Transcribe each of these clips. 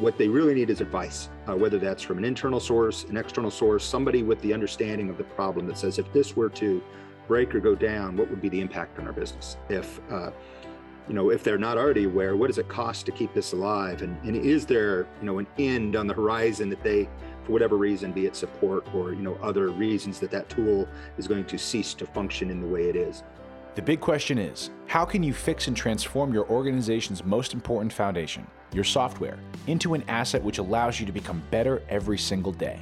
what they really need is advice, uh, whether that's from an internal source, an external source, somebody with the understanding of the problem that says, if this were to break or go down, what would be the impact on our business? If uh, you know, if they're not already aware, what does it cost to keep this alive? And, and is there, you know, an end on the horizon that they, for whatever reason, be it support or, you know, other reasons that that tool is going to cease to function in the way it is? The big question is how can you fix and transform your organization's most important foundation, your software, into an asset which allows you to become better every single day?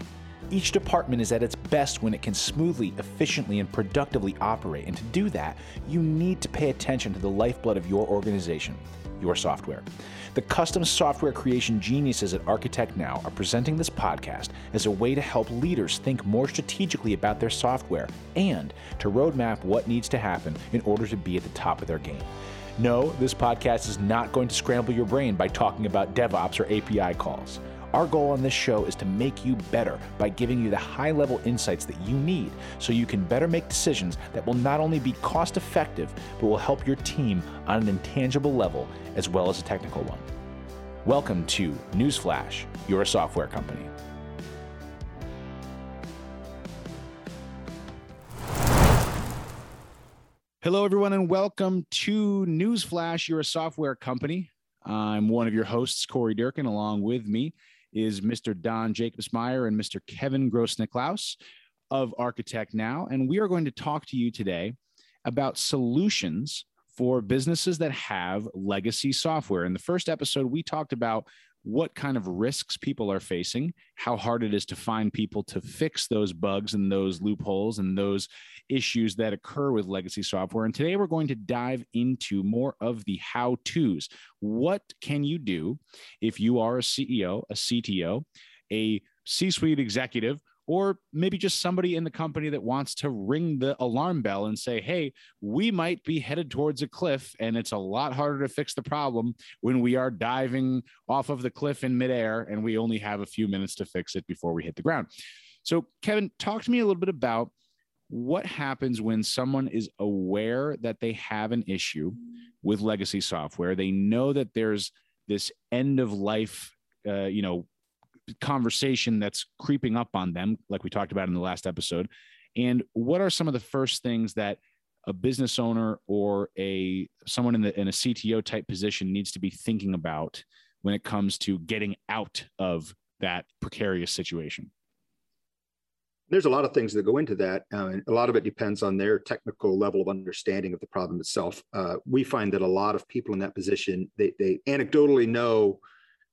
Each department is at its best when it can smoothly, efficiently, and productively operate. And to do that, you need to pay attention to the lifeblood of your organization, your software. The custom software creation geniuses at ArchitectNow are presenting this podcast as a way to help leaders think more strategically about their software and to roadmap what needs to happen in order to be at the top of their game. No, this podcast is not going to scramble your brain by talking about DevOps or API calls. Our goal on this show is to make you better by giving you the high level insights that you need so you can better make decisions that will not only be cost effective, but will help your team on an intangible level as well as a technical one. Welcome to Newsflash, you're a software company. Hello, everyone, and welcome to Newsflash, you're a software company. I'm one of your hosts, Corey Durkin. Along with me is Mr. Don Jacobsmeyer and Mr. Kevin Grossnicklaus of ArchitectNow. And we are going to talk to you today about solutions for businesses that have legacy software. In the first episode, we talked about what kind of risks people are facing, how hard it is to find people to fix those bugs and those loopholes and those issues that occur with legacy software. And today we're going to dive into more of the how to's. What can you do if you are a CEO, a CTO, a C suite executive or maybe just somebody in the company that wants to ring the alarm bell and say, hey, we might be headed towards a cliff, and it's a lot harder to fix the problem when we are diving off of the cliff in midair and we only have a few minutes to fix it before we hit the ground. So, Kevin, talk to me a little bit about what happens when someone is aware that they have an issue with legacy software. They know that there's this end of life, uh, you know, conversation that's creeping up on them, like we talked about in the last episode? And what are some of the first things that a business owner or a someone in the in a CTO type position needs to be thinking about when it comes to getting out of that precarious situation? There's a lot of things that go into that, uh, and a lot of it depends on their technical level of understanding of the problem itself. Uh, we find that a lot of people in that position they, they anecdotally know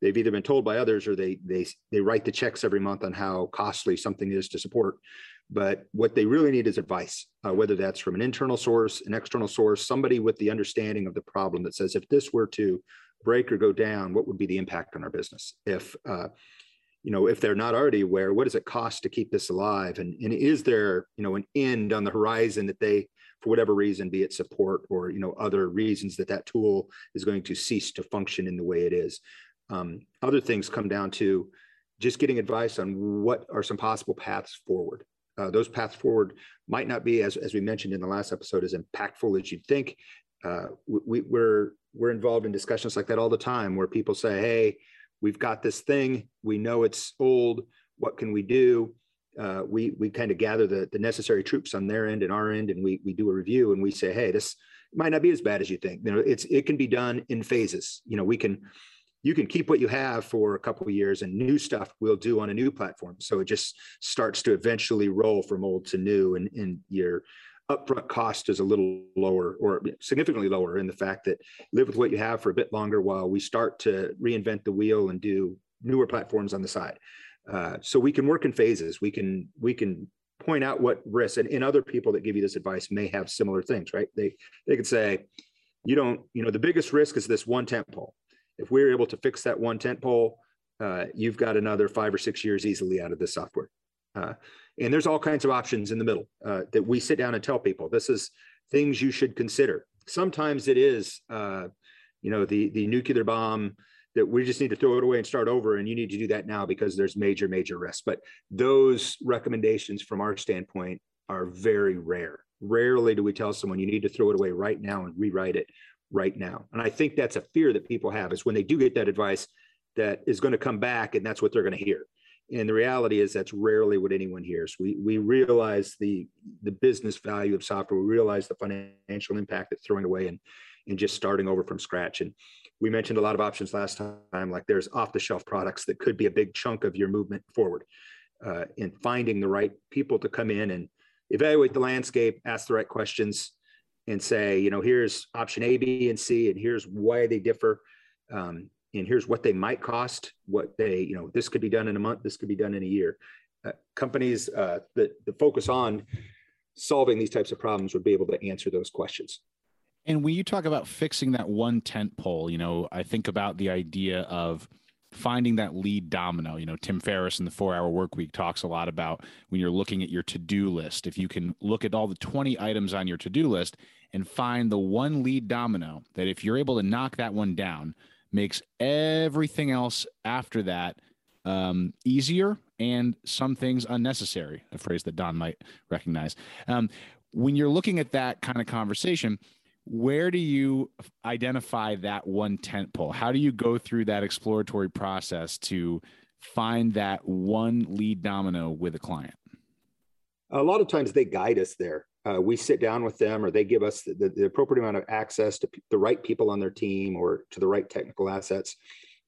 they've either been told by others or they they they write the checks every month on how costly something is to support. But what they really need is advice uh, whether that's from an internal source an external source somebody with the understanding of the problem that says if this were to break or go down what would be the impact on our business? If uh, you know if they're not already aware what does it cost to keep this alive? And, and is there you know an end on the horizon that they for whatever reason be it support or you know other reasons that that tool is going to cease to function in the way it is um, other things come down to just getting advice on what are some possible paths forward. Uh, those paths forward might not be, as, as we mentioned in the last episode, as impactful as you'd think. Uh, we, we're we're involved in discussions like that all the time, where people say, "Hey, we've got this thing. We know it's old. What can we do?" Uh, we we kind of gather the the necessary troops on their end and our end, and we we do a review and we say, "Hey, this might not be as bad as you think. You know, it's it can be done in phases. You know, we can you can keep what you have for a couple of years and new stuff we'll do on a new platform. So it just starts to eventually roll from old to new and, and your upfront cost is a little lower or significantly lower in the fact that live with what you have for a bit longer while we start to reinvent the wheel and do newer platforms on the side. Uh, so we can work in phases. We can we can point out what risks and, and other people that give you this advice may have similar things right? They they could say you don't you know the biggest risk is this one tent pole if we're able to fix that one tent pole, uh, you've got another five or six years easily out of this software. Uh, and there's all kinds of options in the middle uh, that we sit down and tell people this is things you should consider. Sometimes it is, uh, you know, the the nuclear bomb that we just need to throw it away and start over, and you need to do that now because there's major major risks. But those recommendations from our standpoint are very rare. Rarely do we tell someone you need to throw it away right now and rewrite it right now. And I think that's a fear that people have is when they do get that advice, that is going to come back and that's what they're going to hear. And the reality is that's rarely what anyone hears. We we realize the the business value of software. We realize the financial impact it's throwing away and and just starting over from scratch. And we mentioned a lot of options last time, like there's off the shelf products that could be a big chunk of your movement forward. Uh, in finding the right people to come in and evaluate the landscape, ask the right questions, and say, you know, here's option A, B, and C, and here's why they differ. Um, and here's what they might cost, what they, you know, this could be done in a month, this could be done in a year. Uh, companies uh, that, that focus on solving these types of problems would be able to answer those questions. And when you talk about fixing that one tent pole, you know, I think about the idea of finding that lead domino. You know, Tim Ferriss in the four hour work week talks a lot about when you're looking at your to do list. If you can look at all the 20 items on your to do list and find the one lead domino that if you're able to knock that one down, makes everything else after that um, easier and some things unnecessary, a phrase that Don might recognize. Um, when you're looking at that kind of conversation, where do you identify that one tent pole? How do you go through that exploratory process to find that one lead domino with a client? A lot of times they guide us there. Uh, we sit down with them or they give us the, the, appropriate amount of access to the right people on their team or to the right technical assets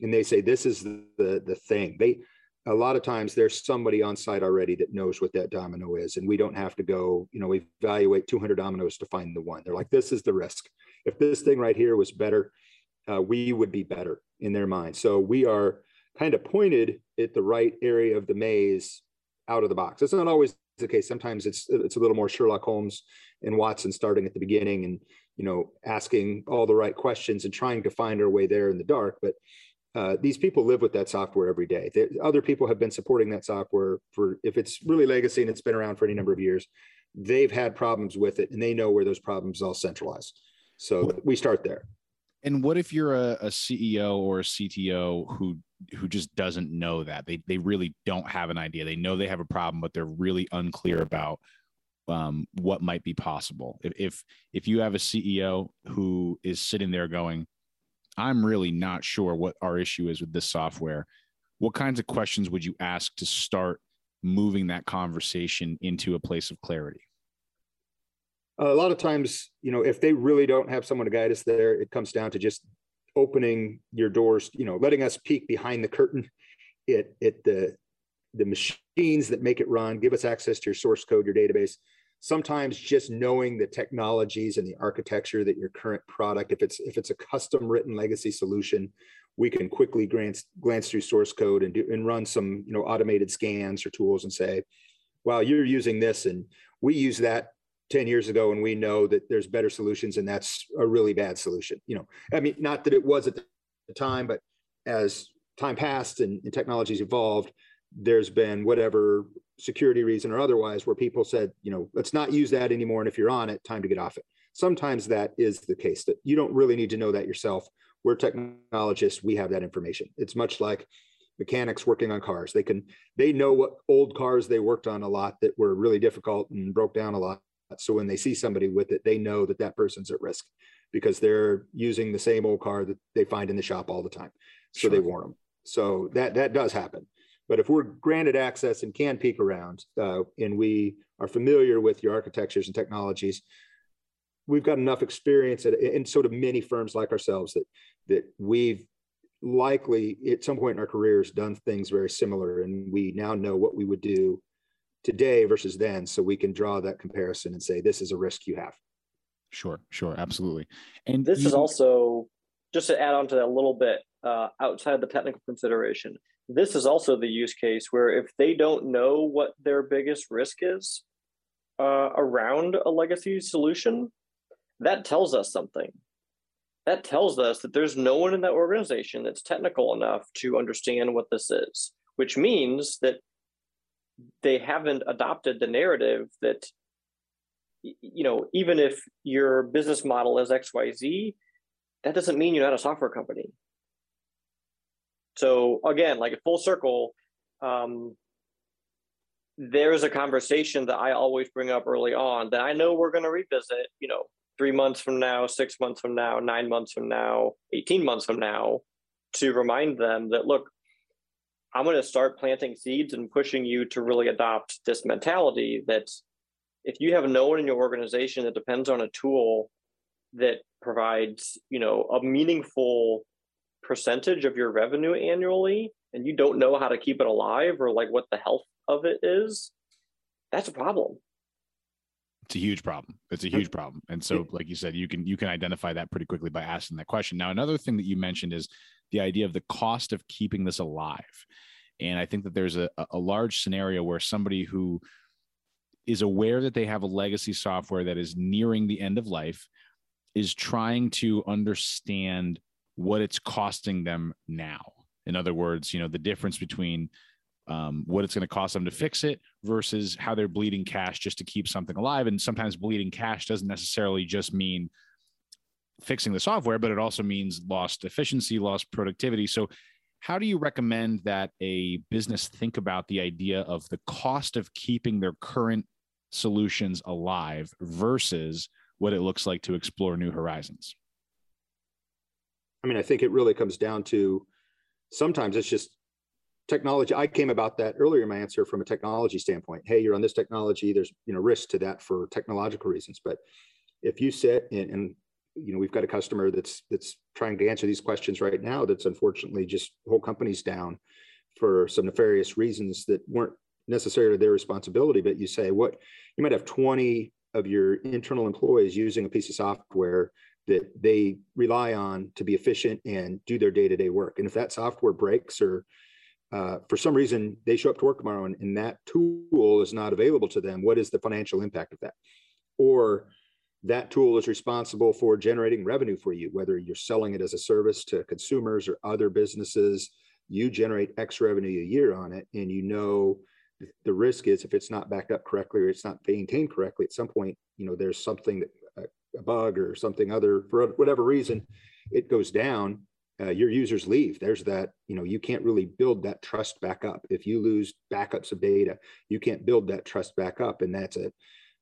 and they say this is the the thing they a lot of times there's somebody on site already that knows what that domino is and we don't have to go you know evaluate 200 dominoes to find the one. They're like this is the risk. If this thing right here was better uh, we would be better in their mind. So we are kind of pointed at the right area of the maze out of the box. That's not always the case. Sometimes it's it's a little more sherlock holmes and watson starting at the beginning and you know asking all the right questions and trying to find our way there in the dark. But uh, these people live with that software every day. They, other people have been supporting that software for, if it's really legacy and it's been around for any number of years, they've had problems with it and they know where those problems all centralized. So we start there. And what if you're a, a, CEO or a CTO who who just doesn't know that they they really don't have an idea. They know they have a problem, but they're really unclear about um, what might be possible. If if you have a CEO who is sitting there going, I'm really not sure what our issue is with this software. What kinds of questions would you ask to start moving that conversation into a place of clarity? A lot of times, you know, if they really don't have someone to guide us there, it comes down to just opening your doors, you know, letting us peek behind the curtain at, at the the machines that make it run, give us access to your source code, your database, sometimes just knowing the technologies and the architecture that your current product if it's if it's a custom written legacy solution we can quickly glance glance through source code and do and run some you know automated scans or tools and say wow you're using this and we use that 10 years ago and we know that there's better solutions and that's a really bad solution you know. I mean not that it was at the time but as time passed and, and technologies evolved there's been whatever security reason or otherwise where people said you know let's not use that anymore and if you're on it time to get off it. Sometimes that is the case that you don't really need to know that yourself. We're technologists we have that information. It's much like mechanics working on cars. They can they know what old cars they worked on a lot that were really difficult and broke down a lot. So when they see somebody with it they know that that person's at risk because they're using the same old car that they find in the shop all the time. So sure. they warn them so that that does happen but if we're granted access and can peek around, uh, and we are familiar with your architectures and technologies, we've got enough experience at, in sort of many firms like ourselves that that we've likely at some point in our careers done things very similar, and we now know what we would do today versus then, so we can draw that comparison and say this is a risk you have. Sure, sure, absolutely. And this you, is also just to add on to that a little bit uh, outside of the technical consideration this is also the use case where if they don't know what their biggest risk is uh, around a legacy solution, that tells us something. That tells us that there's no one in that organization that's technical enough to understand what this is, which means that they haven't adopted the narrative that you know even if your business model is xyz that doesn't mean you're not a software company so again, like a full circle, um, there's a conversation that I always bring up early on that I know we're going to revisit, you know, three months from now, six months from now, nine months from now, 18 months from now, to remind them that look, I'm going to start planting seeds and pushing you to really adopt this mentality that if you have no one in your organization that depends on a tool that provides, you know, a meaningful percentage of your revenue annually and you don't know how to keep it alive or like what the health of it is, that's a problem. It's a huge problem. It's a huge problem. And so, like you said, you can you can identify that pretty quickly by asking that question. Now, another thing that you mentioned is the idea of the cost of keeping this alive. And I think that there's a, a large scenario where somebody who is aware that they have a legacy software that is nearing the end of life is trying to understand what it's costing them now. In other words, you know, the difference between um, what it's going to cost them to fix it versus how they're bleeding cash just to keep something alive. And sometimes bleeding cash doesn't necessarily just mean fixing the software, but it also means lost efficiency, lost productivity. So, how do you recommend that a business think about the idea of the cost of keeping their current solutions alive versus what it looks like to explore new horizons? I mean, I think it really comes down to sometimes it's just technology. I came about that earlier in my answer from a technology standpoint. Hey, you're on this technology. There's you know risk to that for technological reasons. But if you sit and, and you know we've got a customer that's that's trying to answer these questions right now. That's unfortunately just whole companies down for some nefarious reasons that weren't necessarily their responsibility. But you say what you might have 20 of your internal employees using a piece of software that they rely on to be efficient and do their day-to-day work. And if that software breaks or uh, for some reason they show up to work tomorrow and, and that tool is not available to them, what is the financial impact of that? Or that tool is responsible for generating revenue for you, whether you're selling it as a service to consumers or other businesses, you generate X revenue a year on it, and you know the risk is if it's not backed up correctly or it's not maintained correctly, at some point, you know, there's something that a bug or something other for whatever reason, it goes down. Uh, your users leave. There's that, you know, you can't really build that trust back up. If you lose backups of data, you can't build that trust back up. And that's it.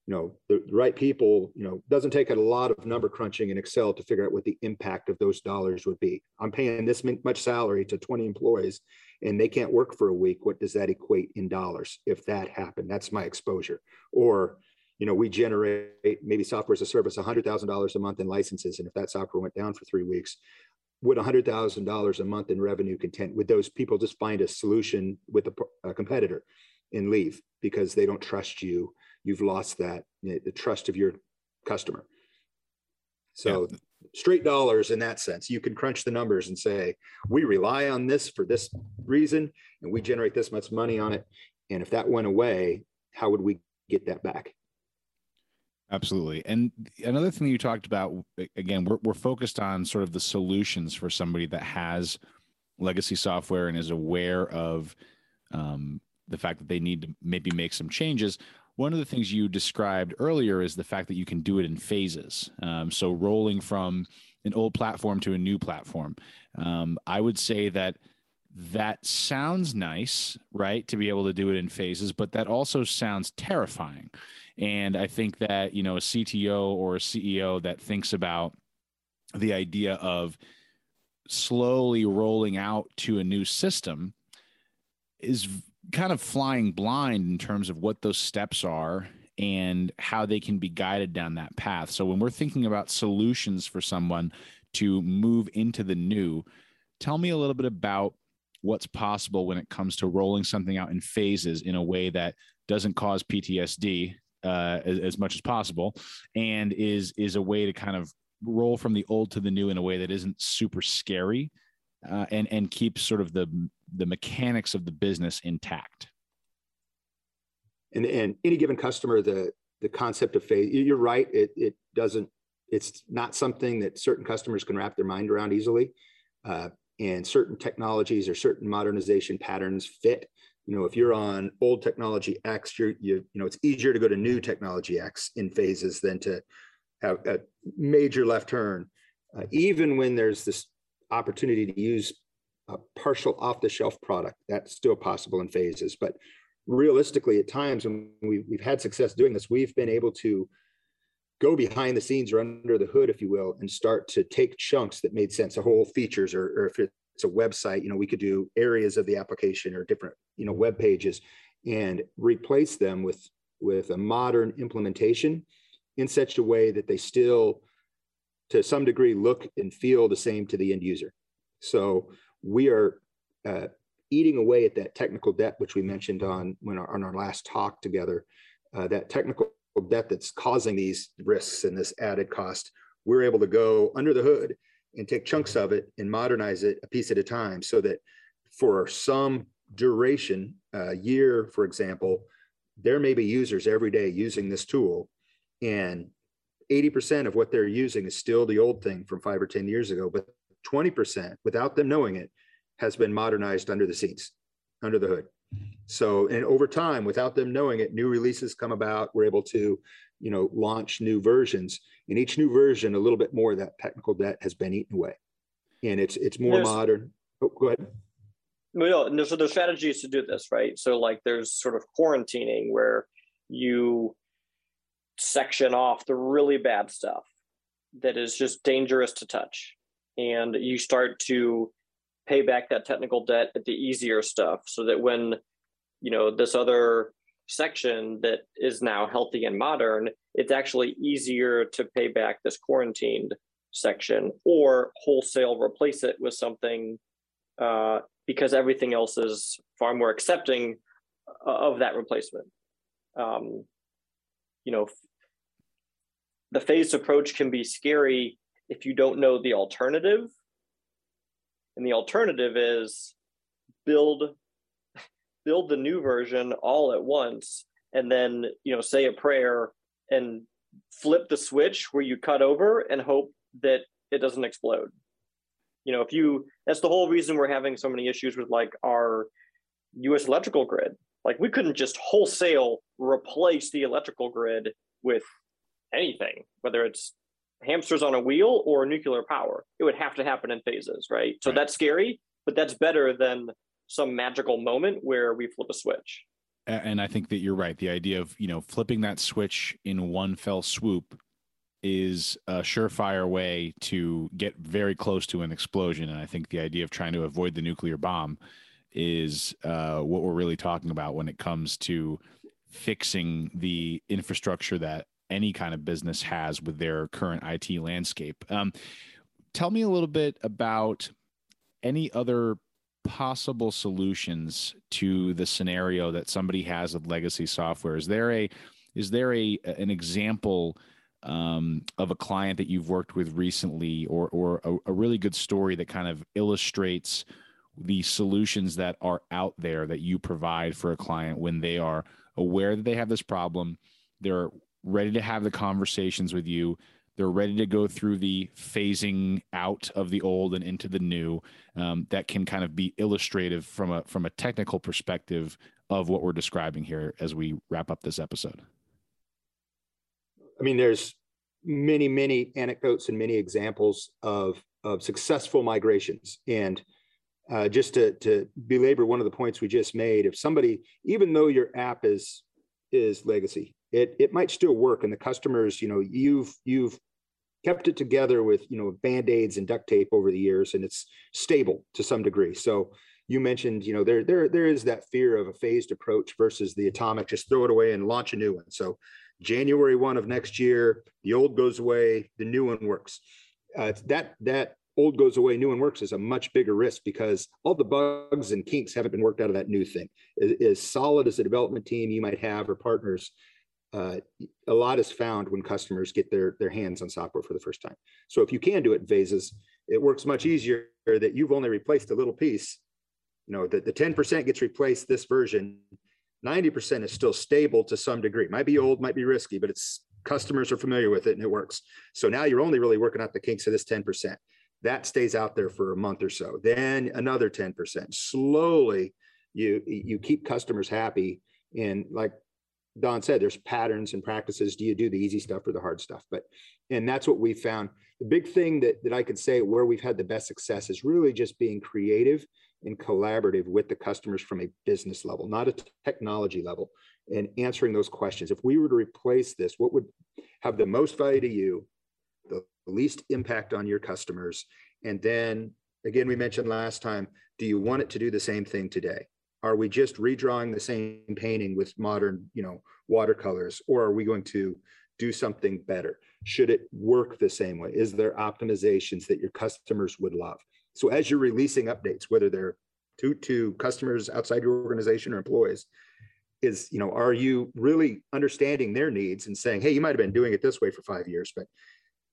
You know, the, right people, you know, doesn't take a lot of number crunching in Excel to figure out what the impact of those dollars would be. I'm paying this much salary to 20 employees and they can't work for a week. What does that equate in dollars if that happened? That's my exposure. Or, you know, we generate maybe software as a service $100,000 a month in licenses. And if that software went down for three weeks, would $100,000 a month in revenue content, would those people just find a solution with a, a competitor and leave because they don't trust you? You've lost that, the trust of your customer. So yeah. straight dollars in that sense, you can crunch the numbers and say, we rely on this for this reason, and we generate this much money on it. And if that went away, how would we get that back? Absolutely. And another thing you talked about, again, we're, we're focused on sort of the solutions for somebody that has legacy software and is aware of um, the fact that they need to maybe make some changes. One of the things you described earlier is the fact that you can do it in phases. Um, so rolling from an old platform to a new platform. Um, I would say that that sounds nice, right? To be able to do it in phases, but that also sounds terrifying. And I think that, you know, a CTO or a CEO that thinks about the idea of slowly rolling out to a new system is kind of flying blind in terms of what those steps are and how they can be guided down that path. So when we're thinking about solutions for someone to move into the new, tell me a little bit about what's possible when it comes to rolling something out in phases in a way that doesn't cause PTSD uh, as, as much as possible, and is is a way to kind of roll from the old to the new in a way that isn't super scary, uh, and and keeps sort of the the mechanics of the business intact. And and any given customer, the the concept of phase, you're right. It it doesn't. It's not something that certain customers can wrap their mind around easily. Uh, and certain technologies or certain modernization patterns fit. You know if you're on old technology x you're you, you know it's easier to go to new technology x in phases than to have a major left turn. Uh, even when there's this opportunity to use a partial off the shelf product that's still possible in phases. But realistically at times when we've, we've had success doing this we've been able to go behind the scenes or under the hood if you will and start to take chunks that made sense a whole features or, or if it's a website, you know, we could do areas of the application or different, you know, web pages and replace them with with a modern implementation in such a way that they still to some degree look and feel the same to the end user. So we are uh, eating away at that technical debt, which we mentioned on when our, on our last talk together, uh, that technical debt that's causing these risks and this added cost. We're able to go under the hood and take chunks of it and modernize it a piece at a time so that for some duration, a year, for example, there may be users every day using this tool and 80% of what they're using is still the old thing from five or 10 years ago, but 20% without them knowing it has been modernized under the seats, under the hood. So, and over time, without them knowing it, new releases come about. We're able to, you know, launch new versions. In each new version, a little bit more of that technical debt has been eaten away, and it's it's more there's, modern. Oh, go ahead. No, no, so the strategy is to do this, right? So, like, there's sort of quarantining where you section off the really bad stuff that is just dangerous to touch, and you start to pay back that technical debt at the easier stuff so that when you know this other section that is now healthy and modern it's actually easier to pay back this quarantined section or wholesale replace it with something uh, because everything else is far more accepting of that replacement. Um, you know the phased approach can be scary if you don't know the alternative. And the alternative is build build the new version all at once and then you know say a prayer and flip the switch where you cut over and hope that it doesn't explode you know if you that's the whole reason we're having so many issues with like our us electrical grid like we couldn't just wholesale replace the electrical grid with anything whether it's hamsters on a wheel or nuclear power. It would have to happen in phases, right? So right. that's scary, but that's better than some magical moment where we flip a switch. And I think that you're right. The idea of, you know, flipping that switch in one fell swoop is a surefire way to get very close to an explosion. And I think the idea of trying to avoid the nuclear bomb is uh, what we're really talking about when it comes to fixing the infrastructure that any kind of business has with their current IT landscape. Um, tell me a little bit about any other possible solutions to the scenario that somebody has with legacy software. Is there a is there a an example um, of a client that you've worked with recently, or or a, a really good story that kind of illustrates the solutions that are out there that you provide for a client when they are aware that they have this problem, they're ready to have the conversations with you. They're ready to go through the phasing out of the old and into the new. Um, that can kind of be illustrative from a from a technical perspective of what we're describing here as we wrap up this episode. I mean, there's many, many anecdotes and many examples of of successful migrations. And uh, just to to belabor one of the points we just made, if somebody, even though your app is is legacy, it it might still work. And the customers you know you've you've kept it together with you know band-aids and duct tape over the years and it's stable to some degree. So you mentioned you know there there there is that fear of a phased approach versus the atomic. Just throw it away and launch a new one. So january 1 of next year the old goes away the new one works. Uh, that that old goes away new one works is a much bigger risk because all the bugs and kinks haven't been worked out of that new thing. As, as solid as a development team you might have or partners uh, a lot is found when customers get their their hands on software for the first time. So if you can do it in phases, it works much easier that you've only replaced a little piece. You know, that the 10% gets replaced this version, 90% is still stable to some degree. Might be old, might be risky, but it's customers are familiar with it and it works. So now you're only really working out the kinks of this 10%. That stays out there for a month or so. Then another 10%. Slowly you you keep customers happy and like Don said, there's patterns and practices. Do you do the easy stuff or the hard stuff? But and that's what we found. The big thing that that I could say where we've had the best success is really just being creative and collaborative with the customers from a business level, not a technology level, and answering those questions. If we were to replace this, what would have the most value to you, the least impact on your customers, and then Again, we mentioned last time, do you want it to do the same thing today? Are we just redrawing the same painting with modern, you know, watercolors, or are we going to do something better? Should it work the same way? Is there optimizations that your customers would love? So as you're releasing updates, whether they're to, to customers outside your organization or employees, is, you know, are you really understanding their needs and saying, hey, you might have been doing it this way for five years, but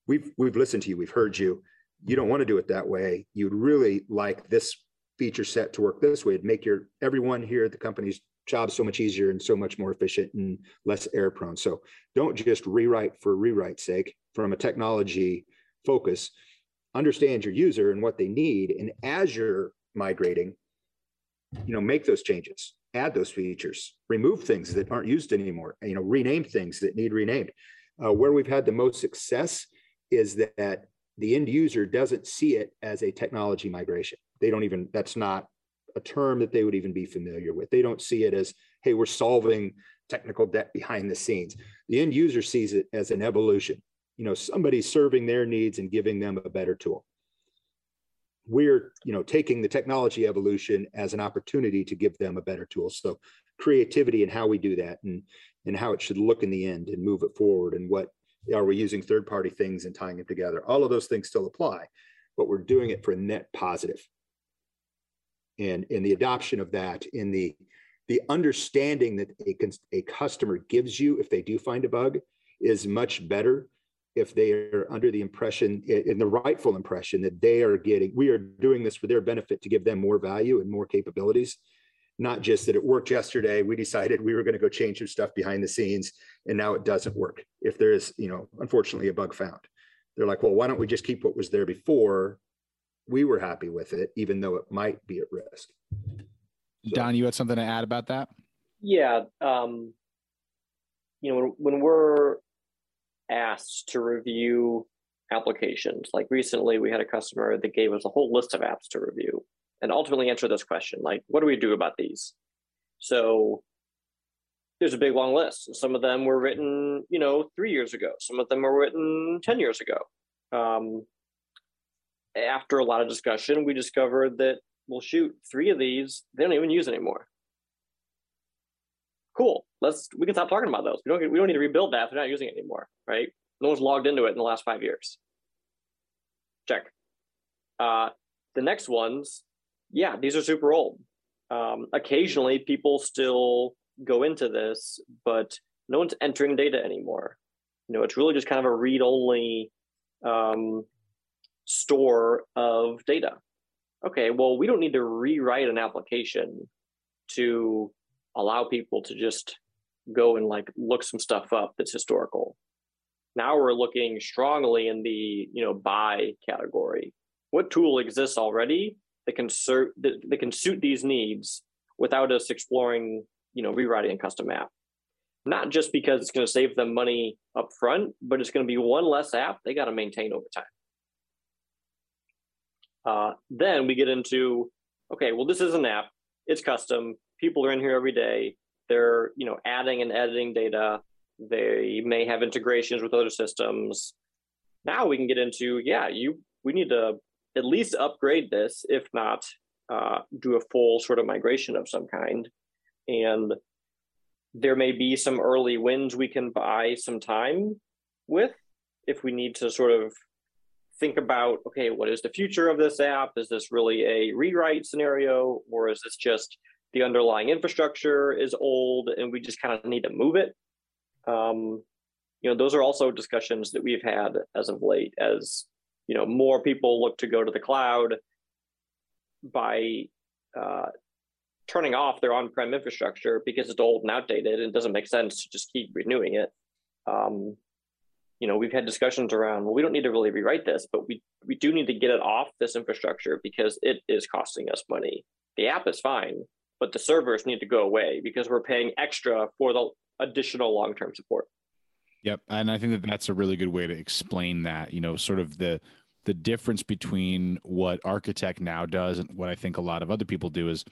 we've we've listened to you, we've heard you. You don't want to do it that way. You'd really like this feature set to work this way. It'd make your everyone here at the company's job so much easier and so much more efficient and less error prone. So don't just rewrite for rewrite's sake from a technology focus. Understand your user and what they need. And as you're migrating, you know, make those changes, add those features, remove things that aren't used anymore, you know, rename things that need renamed. Uh, where we've had the most success is that the end user doesn't see it as a technology migration. They don't even, that's not a term that they would even be familiar with. They don't see it as, hey, we're solving technical debt behind the scenes. The end user sees it as an evolution. You know, somebody serving their needs and giving them a better tool. We're, you know, taking the technology evolution as an opportunity to give them a better tool. So creativity and how we do that and and how it should look in the end and move it forward and what are we using third party things and tying them together? All of those things still apply, but we're doing it for a net positive. And in the adoption of that, in the the understanding that a, a customer gives you if they do find a bug is much better if they are under the impression in the rightful impression that they are getting we are doing this for their benefit to give them more value and more capabilities not just that it worked yesterday. We decided we were going to go change some stuff behind the scenes and now it doesn't work. If there is, you know, unfortunately a bug found, they're like, well, why don't we just keep what was there before? We were happy with it, even though it might be at risk. So, Don, you had something to add about that? Yeah. Um, you know, when, when we're asked to review applications, like recently we had a customer that gave us a whole list of apps to review and ultimately answer this question like what do we do about these so there's a big long list some of them were written you know three years ago some of them were written 10 years ago um, after a lot of discussion we discovered that well shoot three of these they don't even use anymore. Cool. Let's we can stop talking about those. We don't we don't need to rebuild that they're not using it anymore right? No one's logged into it in the last five years. Check. Uh, the next ones yeah, these are super old. Um, occasionally, people still go into this, but no one's entering data anymore. You know, it's really just kind of a read-only um, store of data. Okay, well, we don't need to rewrite an application to allow people to just go and like look some stuff up that's historical. Now we're looking strongly in the you know buy category. What tool exists already that can serve that, that can suit these needs without us exploring, you know, rewriting a custom app. Not just because it's going to save them money up front, but it's going to be one less app they got to maintain over time. Uh, then we get into, okay, well, this is an app. It's custom. People are in here every day. They're, you know, adding and editing data. They may have integrations with other systems. Now we can get into, yeah, you we need to at least upgrade this, if not uh, do a full sort of migration of some kind. And there may be some early wins we can buy some time with if we need to sort of think about okay, what is the future of this app? Is this really a rewrite scenario, or is this just the underlying infrastructure is old and we just kind of need to move it? Um, you know, those are also discussions that we've had as of late as you know more people look to go to the cloud by uh, turning off their on-prem infrastructure because it's old and outdated and it doesn't make sense to just keep renewing it um, you know we've had discussions around well we don't need to really rewrite this but we we do need to get it off this infrastructure because it is costing us money the app is fine but the servers need to go away because we're paying extra for the additional long-term support Yep, and I think that that's a really good way to explain that. You know, sort of the the difference between what ArchitectNow does and what I think a lot of other people do is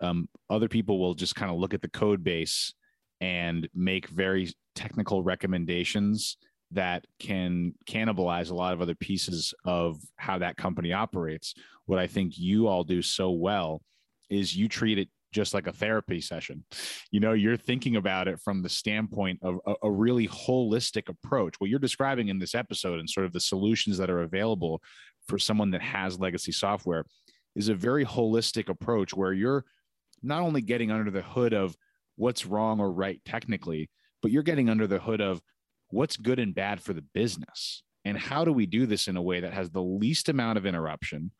um, other people will just kind of look at the code base and make very technical recommendations that can cannibalize a lot of other pieces of how that company operates. What I think you all do so well is you treat it just like a therapy session. You know, you're thinking about it from the standpoint of a, a, really holistic approach. What you're describing in this episode and sort of the solutions that are available for someone that has legacy software is a very holistic approach where you're not only getting under the hood of what's wrong or right technically, but you're getting under the hood of what's good and bad for the business. And how do we do this in a way that has the least amount of interruption,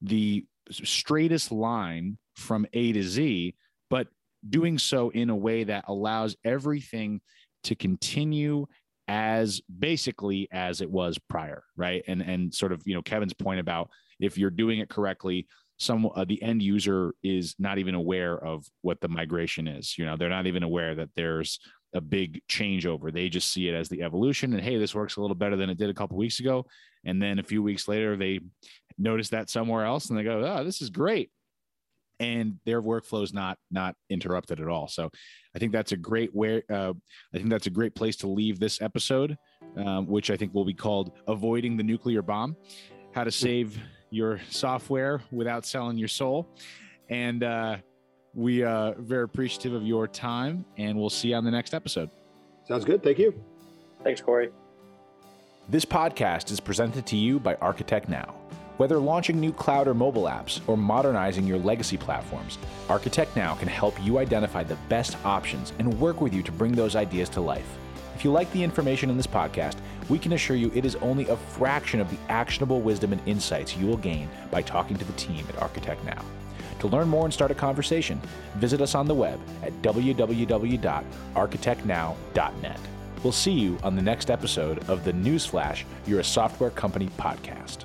the straightest line from A to Z, but doing so in a way that allows everything to continue as basically as it was prior, right? And and sort of you know Kevin's point about if you're doing it correctly, some uh, the end user is not even aware of what the migration is. You know, they're not even aware that there's a big changeover. They just see it as the evolution and hey, this works a little better than it did a couple weeks ago. And then a few weeks later, they notice that somewhere else and they go, oh, this is great. And their workflow is not not interrupted at all. So, I think that's a great where uh, I think that's a great place to leave this episode, um, which I think will be called "Avoiding the Nuclear Bomb: How to Save Your Software Without Selling Your Soul." And uh, we are very appreciative of your time, and we'll see you on the next episode. Sounds good. Thank you. Thanks, Corey. This podcast is presented to you by ArchitectNow. Whether launching new cloud or mobile apps or modernizing your legacy platforms, ArchitectNow can help you identify the best options and work with you to bring those ideas to life. If you like the information in this podcast, we can assure you it is only a fraction of the actionable wisdom and insights you will gain by talking to the team at ArchitectNow. To learn more and start a conversation, visit us on the web at www.architectnow.net. We'll see you on the next episode of the Newsflash You're a Software Company podcast.